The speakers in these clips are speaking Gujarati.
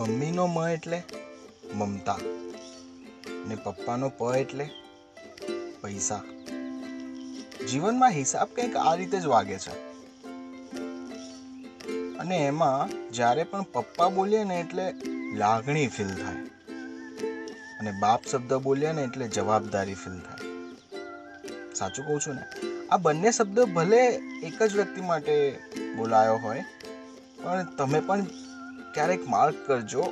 મમ્મીનો મ એટલે મમતા ને પપ્પાનો પ એટલે પૈસા. જીવનમાં હિસાબ કંઈક આ રીતે જ વાગે છે. અને એમાં જ્યારે પણ પપ્પા બોલીએ ને એટલે લાગણી ફીલ થાય. અને બાપ શબ્દ બોલીએ ને એટલે જવાબદારી ફીલ થાય. સાચું કહું છું ને? આ બંને શબ્દ ભલે એક જ વ્યક્તિ માટે બોલાયો હોય, પણ તમે પણ ક્યારેક માર્ક કરજો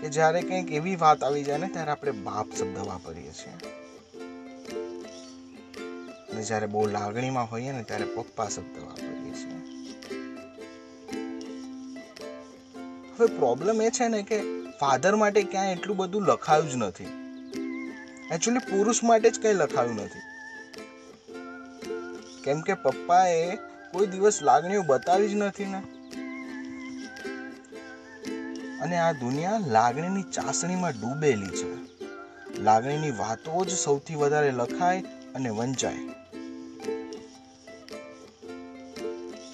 કે જ્યારે કંઈક એવી વાત આવી જાય ને, ત્યારે આપણે બાપ શબ્દ વાપરીએ છીએ. અને જ્યારે બહુ લાગણીમાં હોઈએ ને, ત્યારે પપ્પા શબ્દ વાપરીએ છીએ. હવે પ્રોબ્લેમ એ છે ને કે ફાધર માટે ક્યાંય એટલું બધું લખાયું જ નથી. એકચ્યુઅલી પુરુષ માટે જ કંઈ લખાયું નથી. કેમ કે પપ્પાએ કોઈ દિવસ લાગણીઓ બતાવી જ નથી ને. અને આ દુનિયા લાગણીની ચાસણીમાં ડૂબેલી છે. લાગણીની વાતો જ સૌથી વધારે લખાય અને વંચાય.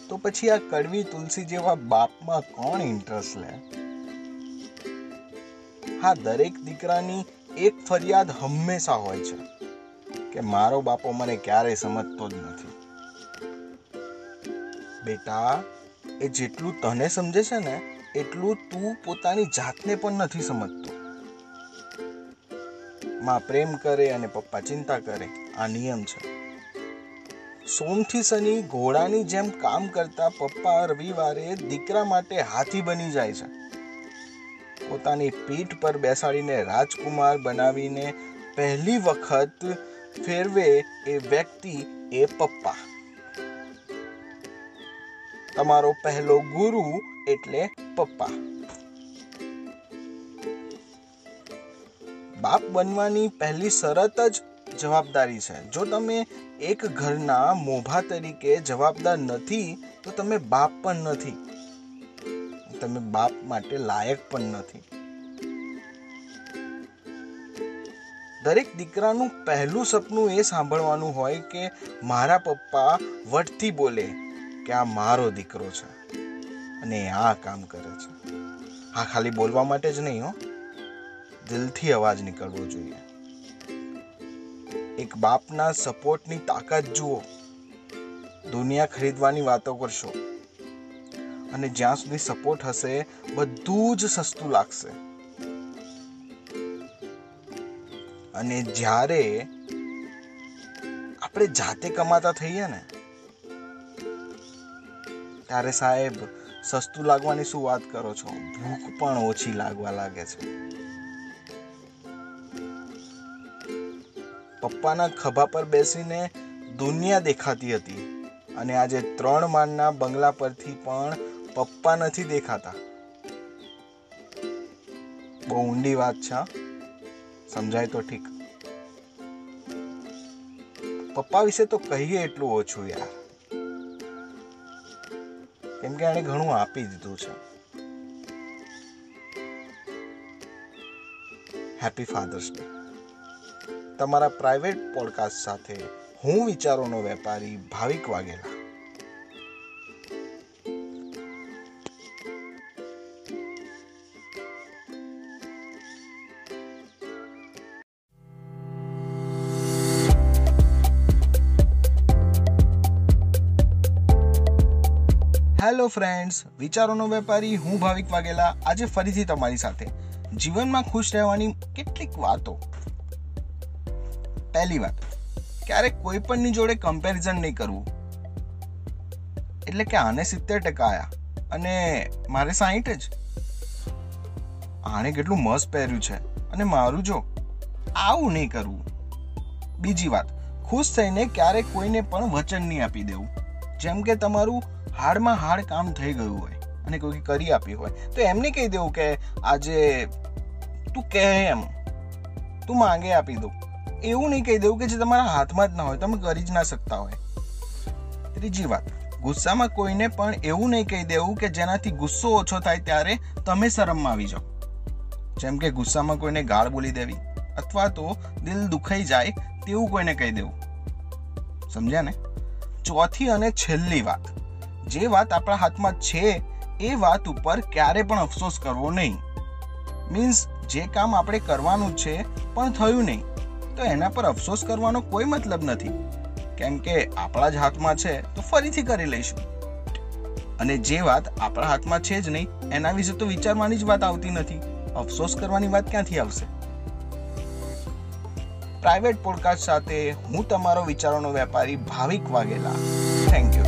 તો પછી આ કડવી તુલસી જેવા બાપમાં કોણ ઇન્ટરેસ્ટ લે? હા, દરેક દીકરાની એક ફરિયાદ હંમેશા હોય છે કે મારો બાપો મને ક્યારેય સમજતો જ નથી. બેટા, એ જેટલું તને સમજે છે ને એટલું તું પોતાની જાતને પણ નથી સમજતો. માં પ્રેમ કરે અને પપ્પા ચિંતા કરે, આ નિયમ છે. સોમથી શનિ ઘોડાની જેમ કામ કરતા પપ્પા રવિવારે દીકરા માટે હાથી બની જાય છે. પોતાની પીઠ પર બેસાડીને રાજકુમાર બનાવીને પહેલી વખત ફેરવે એ વ્યક્તિ એ પપ્પા. તમારો પહેલો ગુરુ એટલે પપ્પા. બાપ બનવાની પહેલી શરત જ જવાબદારી છે. જો તમે એક ઘરના મોભા તરીકે જવાબદાર નથી, તો તમે બાપ પણ નથી. તમે બાપ માટે લાયક પણ નથી. દરેક દીકરાનું પહેલું સપનું એ સાંભળવાનું હોય કે મારા પપ્પા વટથી બોલે કે આ મારો દીકરો છે. અને આ કામ કરે છે. હા, ખાલી બોલવા માટે જ નહીં હો. દિલથી અવાજ નીકળવો જોઈએ. એક બાપના સપોર્ટની તાકાત જુઓ. દુનિયા ખરીદવાની વાતો કરશો. અને જ્યાં સુધી સપોર્ટ હશે, બધું જ સસ્તું લાગશે. અને જ્યારે આપણે જાતે કમાતા થઈએ ને, ત્યારે સાહેબ સસ્તું લાગવાની શું વાત કરો છો? ભૂખ પણ ઓછી લાગવા લાગે છે. પપ્પાના ખભા પર બેસીને દુનિયા દેખાતી હતી અને આજે ત્રણ માળના બંગલા પરથી પણ પપ્પા નથી દેખાતા. બહુ ઊંડી વાત છે સમજાય તો ઠીક. પપ્પા વિશે તો કહીએ એટલું ઓછું યાર. કેમ કે એણે ઘણું આપી દીધું છે. હેપી ફાધર્સ ડે તમારા પ્રાઇવેટ પોડકાસ્ટ સાથે હું વિચારોનો વેપારી ભાવિક વાઘેલા. હેલો ફ્રેન્ડ્સ વિચારોનો વેપારી, હું ભાવિક વાઘેલા. આજે ફરીથી તમારી સાથે. જીવનમાં ખુશ રહેવાની કેટલીક વાતો. પહેલી વાત, ક્યારેક કોઈ પણની જોડે કમ્પેરિઝન નહીં કરવું. એટલે કે આને સિત્તેર ટકા આયા. અને મારે સાહીઠ જ. આણે કેટલું મસ્ત પહેર્યું છે. અને મારું જો, આવું નહીં કરવું. બીજી વાત, ખુશ થઈને ક્યારેક કોઈને પણ વચન નહીં આપી દેવું. જેમ કે તમારું હાડમાં હાડ કામ થઈ ગયું હોય અને કોઈ કરી આપ્યું હોય, તો એમને કહી દેવું કે આજે તું કહે એમ, તું માંગે આપી દઉં. એવું નહીં કહી દેવું કે જે તમારા હાથમાં જ ના હોય, તમે કરી જ ના શકતા હોય. ત્રીજી વાત, ગુસ્સામાં કોઈને પણ એવું નહીં કહી દેવું કે જેનાથી ગુસ્સો ઓછો થાય ત્યારે તમે શરમમાં આવી જાઓ. જેમ કે ગુસ્સામાં કોઈને ગાળ બોલી દેવી, અથવા તો દિલ દુખાઈ જાય તેવું કોઈને કહી દેવું. સમજ્યા ને? ચોથી અને છેલ્લી વાત. જે વાત આપણા હાથમાં છે, એ વાત ઉપર ક્યારે પણ અફસોસ કરવો નહીં. મીન્સ જે કામ આપણે કરવાનું છે, પણ થયું નહીં, તો એના પર અફસોસ કરવાનો કોઈ મતલબ નથી. કેમ કે આપણા જ હાથમાં છે, તો ફરીથી કરી લઈશું. અને જે વાત આપણા હાથમાં છે જ નહીં, એના વિશે તો વિચારવાની જ વાત આવતી નથી. અફસોસ કરવાની વાત ક્યાંથી આવશે? પ્રાઇવેટ પોડકાસ્ટ સાથે હું તમારો વિચારોનો વેપારી ભાવિક વાઘેલા. Thank you